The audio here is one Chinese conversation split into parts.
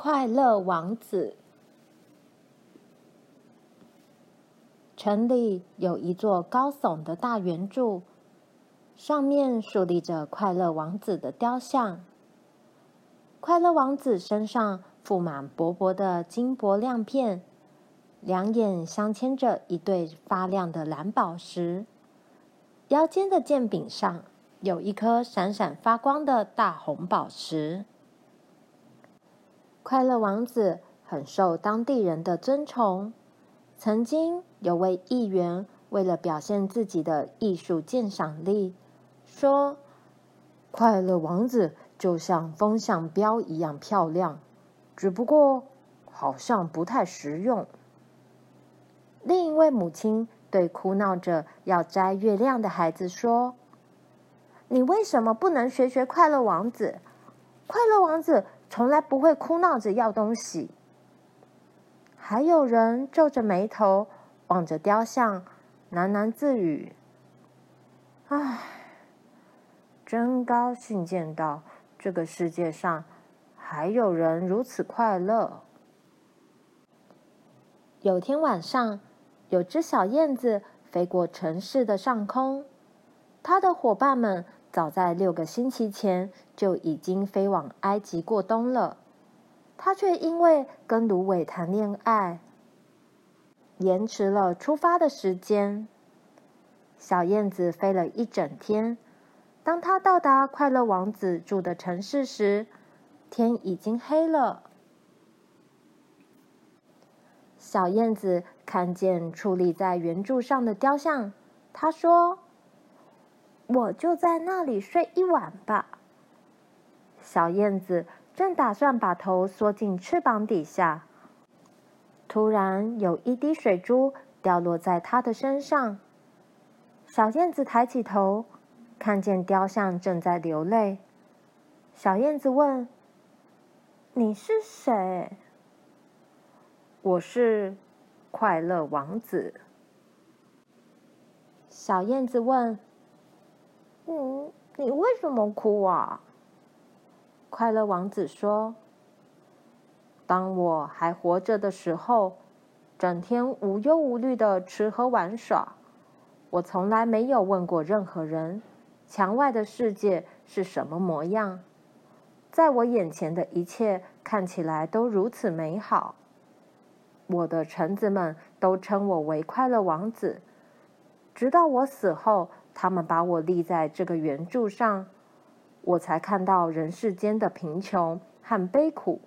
快乐王子。城里有一座高耸的大圆柱，上面竖立着快乐王子的雕像。快乐王子身上覆满薄薄的金箔亮片，两眼镶嵌着一对发亮的蓝宝石，腰间的剑柄上有一颗闪闪发光的大红宝石。快乐王子很受当地人的尊崇。曾经有位议员为了表现自己的艺术鉴赏力，说：“快乐王子就像风向标一样漂亮，只不过好像不太实用。”另一位母亲对哭闹着要摘月亮的孩子说：“你为什么不能学学快乐王子？快乐王子。”从来不会哭闹着要东西。还有人皱着眉头望着雕像，喃喃自语：“唉，真高兴见到这个世界上还有人如此快乐。”有天晚上，有只小燕子飞过城市的上空，它的伙伴们。早在六个星期前就已经飞往埃及过冬了，他却因为跟芦苇谈恋爱，延迟了出发的时间。小燕子飞了一整天，当他到达快乐王子住的城市时，天已经黑了。小燕子看见矗立在圆柱上的雕像，她说。我就在那里睡一晚吧。小燕子正打算把头缩进翅膀底下，突然有一滴水珠掉落在它的身上。小燕子抬起头，看见雕像正在流泪。小燕子问：“你是谁？”“我是快乐王子。”小燕子问。嗯，你为什么哭啊？快乐王子说：“当我还活着的时候，整天无忧无虑的吃喝玩耍，我从来没有问过任何人，墙外的世界是什么模样。在我眼前的一切看起来都如此美好。我的臣子们都称我为快乐王子，直到我死后。”他们把我立在这个圆柱上，我才看到人世间的贫穷和悲苦。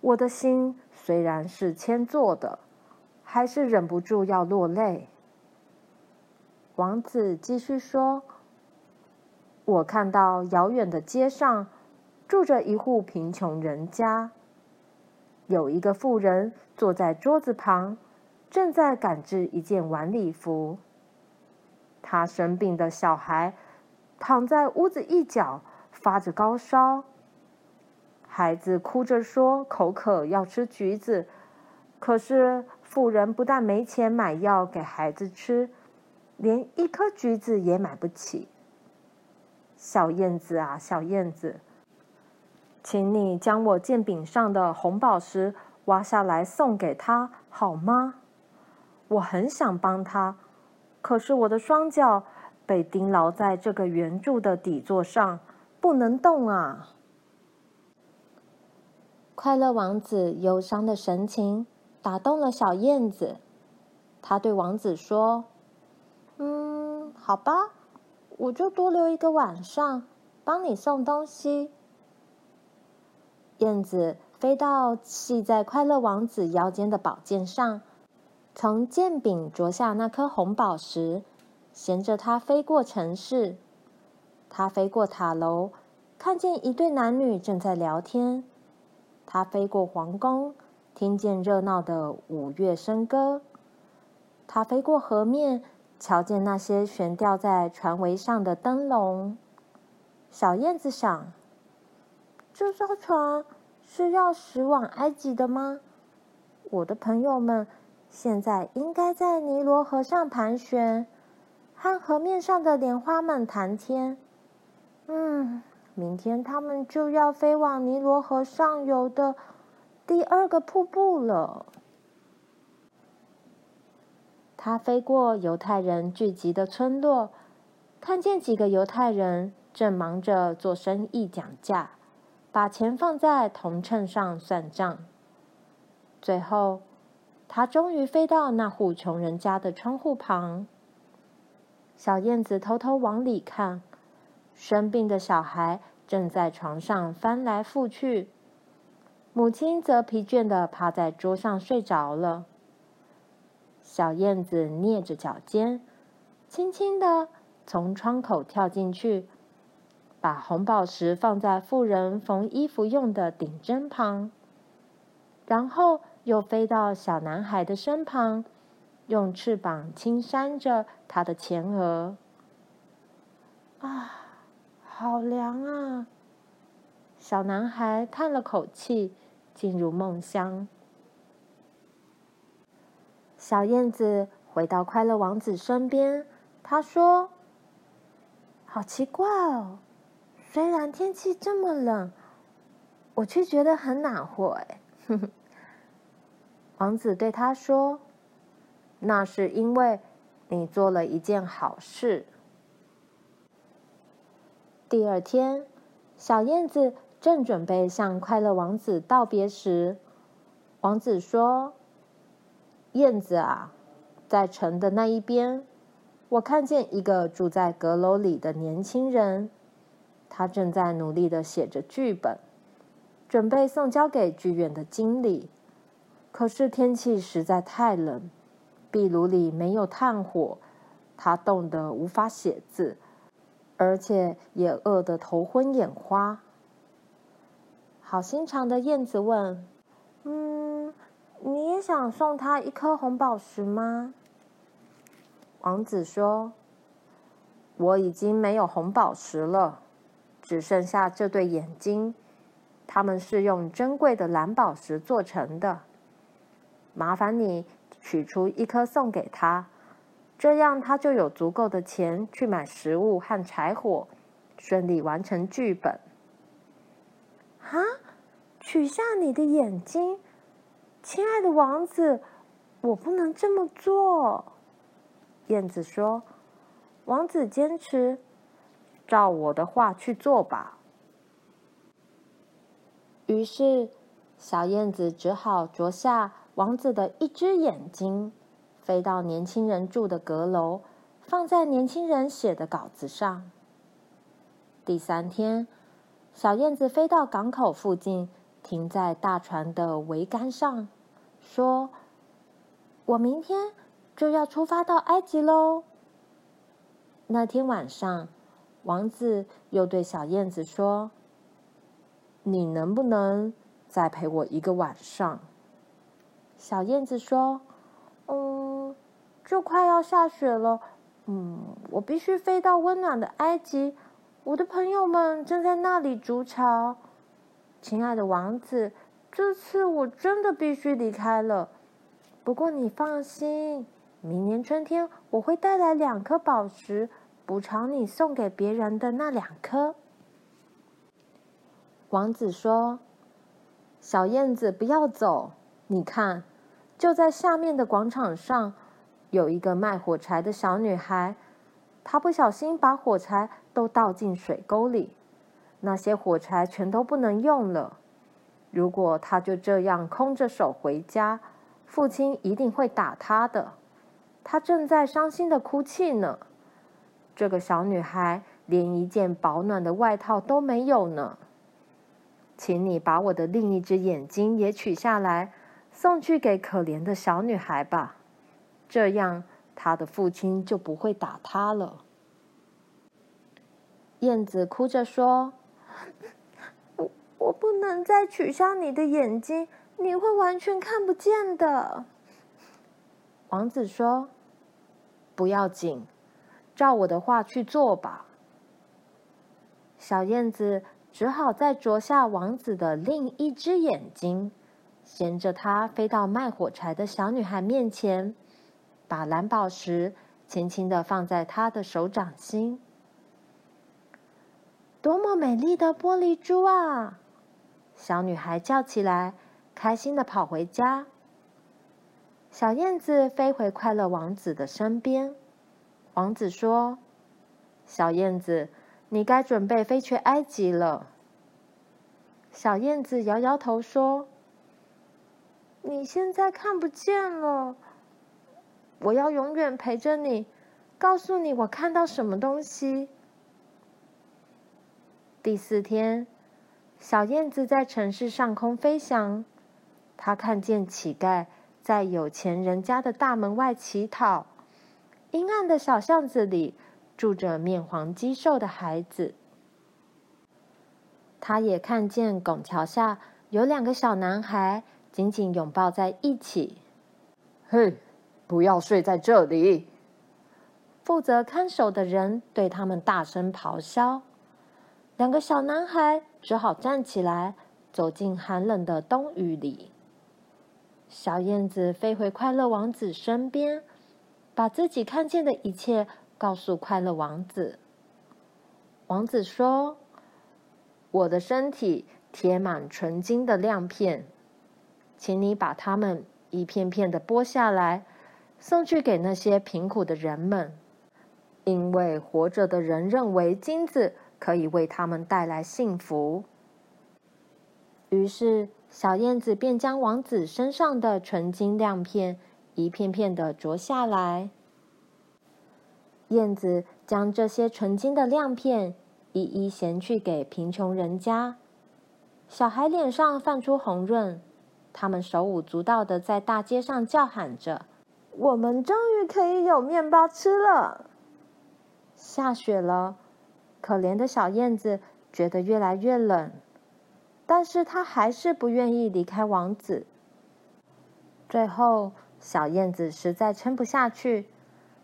我的心虽然是铅做的，还是忍不住要落泪。王子继续说：“我看到遥远的街上住着一户贫穷人家，有一个妇人坐在桌子旁，正在赶制一件晚礼服。”他生病的小孩躺在屋子一角，发着高烧。孩子哭着说：“口渴，要吃橘子。”可是妇人不但没钱买药给孩子吃，连一颗橘子也买不起。小燕子啊，小燕子，请你将我剑柄上的红宝石挖下来送给他，好吗？我很想帮他。可是我的双脚被钉牢在这个圆柱的底座上，不能动啊！快乐王子忧伤的神情打动了小燕子，他对王子说：“嗯，好吧，我就多留一个晚上，帮你送东西。”燕子飞到系在快乐王子腰间的宝剑上。从剑柄啄下那颗红宝石，衔着它飞过城市。它飞过塔楼，看见一对男女正在聊天。它飞过皇宫，听见热闹的舞乐笙歌。它飞过河面，瞧见那些悬吊在船桅上的灯笼。小燕子想：这艘船是要驶往埃及的吗？我的朋友们。现在应该在尼罗河上盘旋，和河面上的莲花们谈天。嗯，明天他们就要飞往尼罗河上游的第二个瀑布了。他飞过犹太人聚集的村落，看见几个犹太人正忙着做生意讲价，把钱放在铜秤上算账。最后，他终于飞到那户穷人家的窗户旁。小燕子偷偷往里看，生病的小孩正在床上翻来覆去，母亲则疲倦地趴在桌上睡着了。小燕子蹑着脚尖，轻轻地从窗口跳进去，把红宝石放在妇人缝衣服用的顶针旁，然后又飞到小男孩的身旁，用翅膀轻扇着他的前额。啊，好凉啊！小男孩叹了口气，进入梦乡。小燕子回到快乐王子身边，他说：“好奇怪哦，虽然天气这么冷，我却觉得很暖和。”哎，王子对他说：“那是因为你做了一件好事。”第二天，小燕子正准备向快乐王子道别时，王子说。燕子啊，在城的那一边，我看见一个住在阁楼里的年轻人，他正在努力的写着剧本，准备送交给剧院的经理。可是天气实在太冷，壁炉里没有炭火，他冻得无法写字，而且也饿得头昏眼花。好心肠的燕子问：“嗯？”你也想送他一颗红宝石吗？王子说：“我已经没有红宝石了，只剩下这对眼睛，它们是用珍贵的蓝宝石做成的。麻烦你取出一颗送给他，这样他就有足够的钱去买食物和柴火，顺利完成剧本。”啊，取下你的眼睛？亲爱的王子，我不能这么做。燕子说：“王子坚持，照我的话去做吧。”于是，小燕子只好啄下王子的一只眼睛，飞到年轻人住的阁楼，放在年轻人写的稿子上。第三天，小燕子飞到港口附近，停在大船的桅杆上。说：“我明天就要出发到埃及喽。”那天晚上，王子又对小燕子说：“你能不能再陪我一个晚上？”小燕子说：“嗯，就快要下雪了，嗯，我必须飞到温暖的埃及，我的朋友们正在那里筑巢。亲爱的王子。”这次我真的必须离开了，不过你放心，明年春天我会带来两颗宝石，补偿你送给别人的那两颗。王子说：“小燕子，不要走，你看，就在下面的广场上，有一个卖火柴的小女孩，她不小心把火柴都倒进水沟里，那些火柴全都不能用了。”如果她就这样空着手回家，父亲一定会打她的。她正在伤心的哭泣呢。这个小女孩连一件保暖的外套都没有呢。请你把我的另一只眼睛也取下来，送去给可怜的小女孩吧。这样，她的父亲就不会打她了。燕子哭着说。我我不能再取下你的眼睛，你会完全看不见的。王子说：“不要紧，照我的话去做吧。”小燕子只好再啄下王子的另一只眼睛，衔着它飞到卖火柴的小女孩面前，把蓝宝石轻轻的放在她的手掌心。多么美丽的玻璃珠啊！小女孩叫起来，开心的跑回家。小燕子飞回快乐王子的身边。王子说：“小燕子，你该准备飞去埃及了。”小燕子摇摇头说：“你现在看不见了，我要永远陪着你，告诉你我看到什么东西。”第四天，小燕子在城市上空飞翔，她看见乞丐在有钱人家的大门外乞讨。阴暗的小巷子里住着面黄肌瘦的孩子。他也看见拱桥下有两个小男孩紧紧拥抱在一起。嘿，不要睡在这里！负责看守的人对他们大声咆哮。两个小男孩只好站起来，走进寒冷的冬雨里。小燕子飞回快乐王子身边。把自己看见的一切告诉快乐王子。王子说：“我的身体贴满纯金的亮片，请你把它们一片片的剥下来，送去给那些贫苦的人们，因为活着的人认为金子可以为他们带来幸福。”于是，小燕子便将王子身上的纯金亮片。一片片的啄下来，燕子将这些纯金的亮片一一衔去给贫穷人家。小孩脸上泛出红润，他们手舞足蹈的在大街上叫喊着：“我们终于可以有面包吃了！”下雪了，可怜的小燕子觉得越来越冷，但是她还是不愿意离开王子。最后。小燕子实在撑不下去，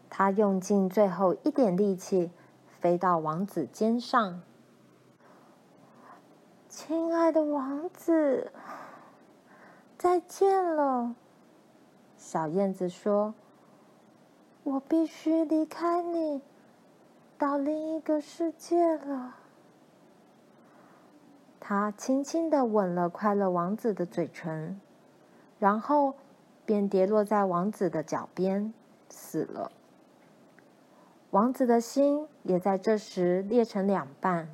它用尽最后一点力气，飞到王子肩上。亲爱的王子，再见了。小燕子说：“我必须离开你，到另一个世界了。”它轻轻地吻了快乐王子的嘴唇，然后。便跌落在王子的脚边，死了。王子的心也在这时裂成两半。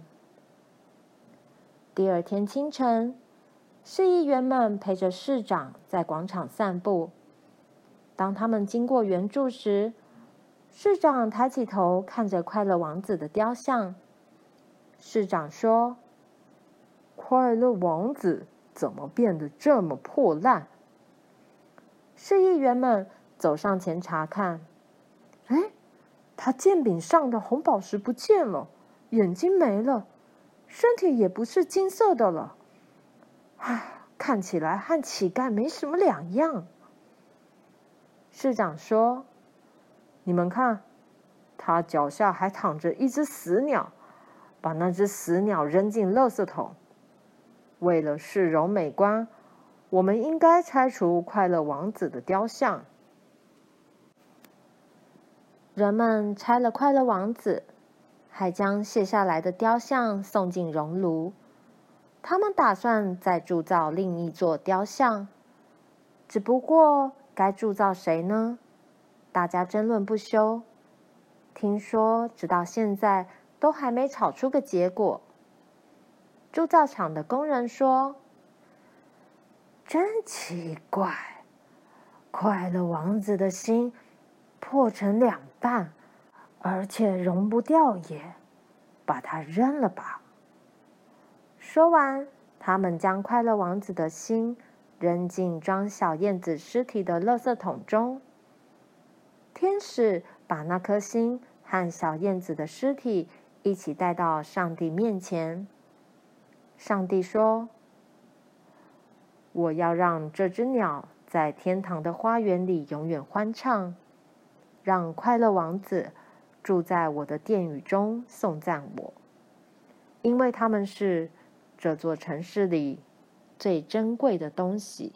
第二天清晨，市议员们陪着市长在广场散步。当他们经过圆柱时，市长抬起头看着快乐王子的雕像。市长说：“快乐王子怎么变得这么破烂？”市议员们走上前查看，哎，他剑柄上的红宝石不见了，眼睛没了，身体也不是金色的了，唉，看起来和乞丐没什么两样。市长说：“你们看，他脚下还躺着一只死鸟，把那只死鸟扔进垃圾桶，为了市容美观。”我们应该拆除快乐王子的雕像。人们拆了快乐王子，还将卸下来的雕像送进熔炉。他们打算再铸造另一座雕像，只不过该铸造谁呢？大家争论不休。听说直到现在都还没吵出个结果。铸造厂的工人说。真奇怪，快乐王子的心破成两半，而且融不掉也，把它扔了吧。说完，他们将快乐王子的心扔进装小燕子尸体的垃圾桶中。天使把那颗心和小燕子的尸体一起带到上帝面前。上帝说。我要让这只鸟在天堂的花园里永远欢唱，让快乐王子住在我的殿宇中颂赞我，因为他们是这座城市里最珍贵的东西。